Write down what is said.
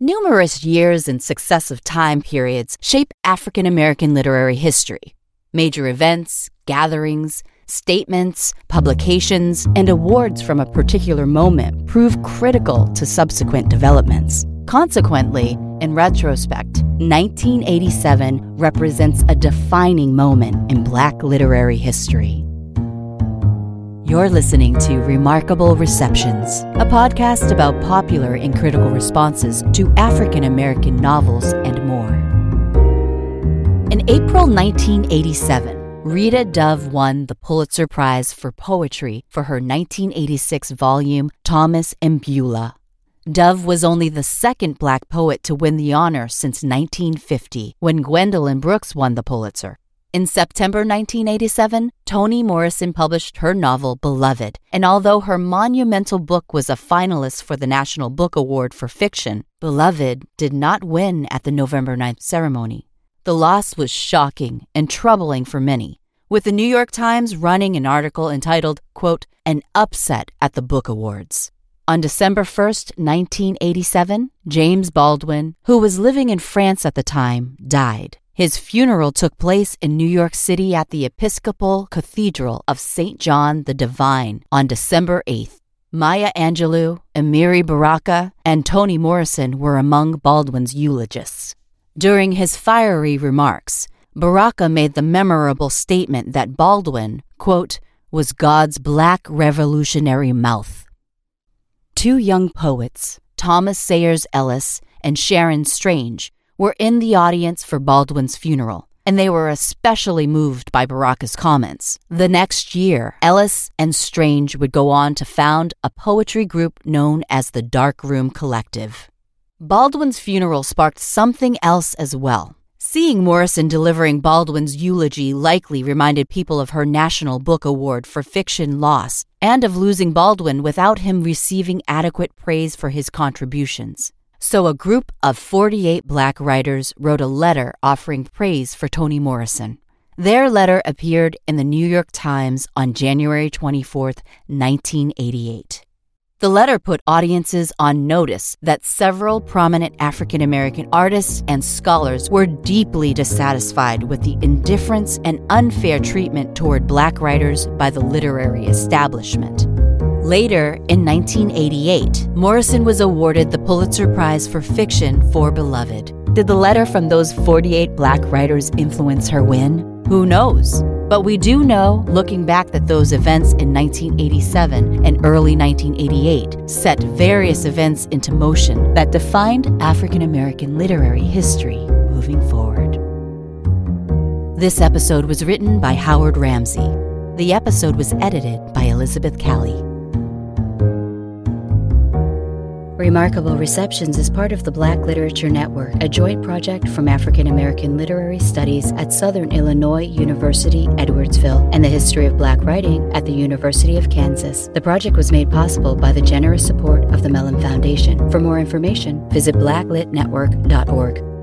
Numerous years and successive time periods shape African American literary history. Major events, gatherings, statements, publications, and awards from a particular moment prove critical to subsequent developments. Consequently, in retrospect, 1987 represents a defining moment in Black literary history. You're listening to Remarkable Receptions, a podcast about popular and critical responses to African American novels and more. In April 1987, Rita Dove won the Pulitzer Prize for Poetry for her 1986 volume, Thomas and Beulah. Dove was only the second black poet to win the honor since 1950, when Gwendolyn Brooks won the Pulitzer. In September 1987, Toni Morrison published her novel Beloved, and although her monumental book was a finalist for the National Book Award for Fiction, Beloved did not win at the November 9th ceremony. The loss was shocking and troubling for many, with the New York Times running an article entitled, quote, An Upset at the Book Awards. On December 1st, 1987, James Baldwin, who was living in France at the time, died. His funeral took place in New York City at the Episcopal Cathedral of St. John the Divine on December 8th. Maya Angelou, Amiri Baraka, and Toni Morrison were among Baldwin's eulogists. During his fiery remarks, Baraka made the memorable statement that Baldwin, quote, was God's black revolutionary mouth. Two young poets, Thomas Sayers Ellis and Sharon Strange, were in the audience for Baldwin's funeral, and they were especially moved by Baraka's comments. The next year, Ellis and Strange would go on to found a poetry group known as the Dark Room Collective. Baldwin's funeral sparked something else as well. Seeing Morrison delivering Baldwin's eulogy likely reminded people of her National Book Award for fiction loss and of losing Baldwin without him receiving adequate praise for his contributions. So, a group of 48 black writers wrote a letter offering praise for Toni Morrison. Their letter appeared in the New York Times on January 24, 1988. The letter put audiences on notice that several prominent African American artists and scholars were deeply dissatisfied with the indifference and unfair treatment toward black writers by the literary establishment. Later, in 1988, Morrison was awarded the Pulitzer Prize for Fiction for Beloved. Did the letter from those 48 black writers influence her win? Who knows? But we do know, looking back, that those events in 1987 and early 1988 set various events into motion that defined African American literary history moving forward. This episode was written by Howard Rambsy. The episode was edited by Elizabeth Callie. Remarkable Receptions is part of the Black Literature Network, a joint project from African American Literary Studies at Southern Illinois University, Edwardsville, and the History of Black Writing at the University of Kansas. The project was made possible by the generous support of the Mellon Foundation. For more information, visit blacklitnetwork.org.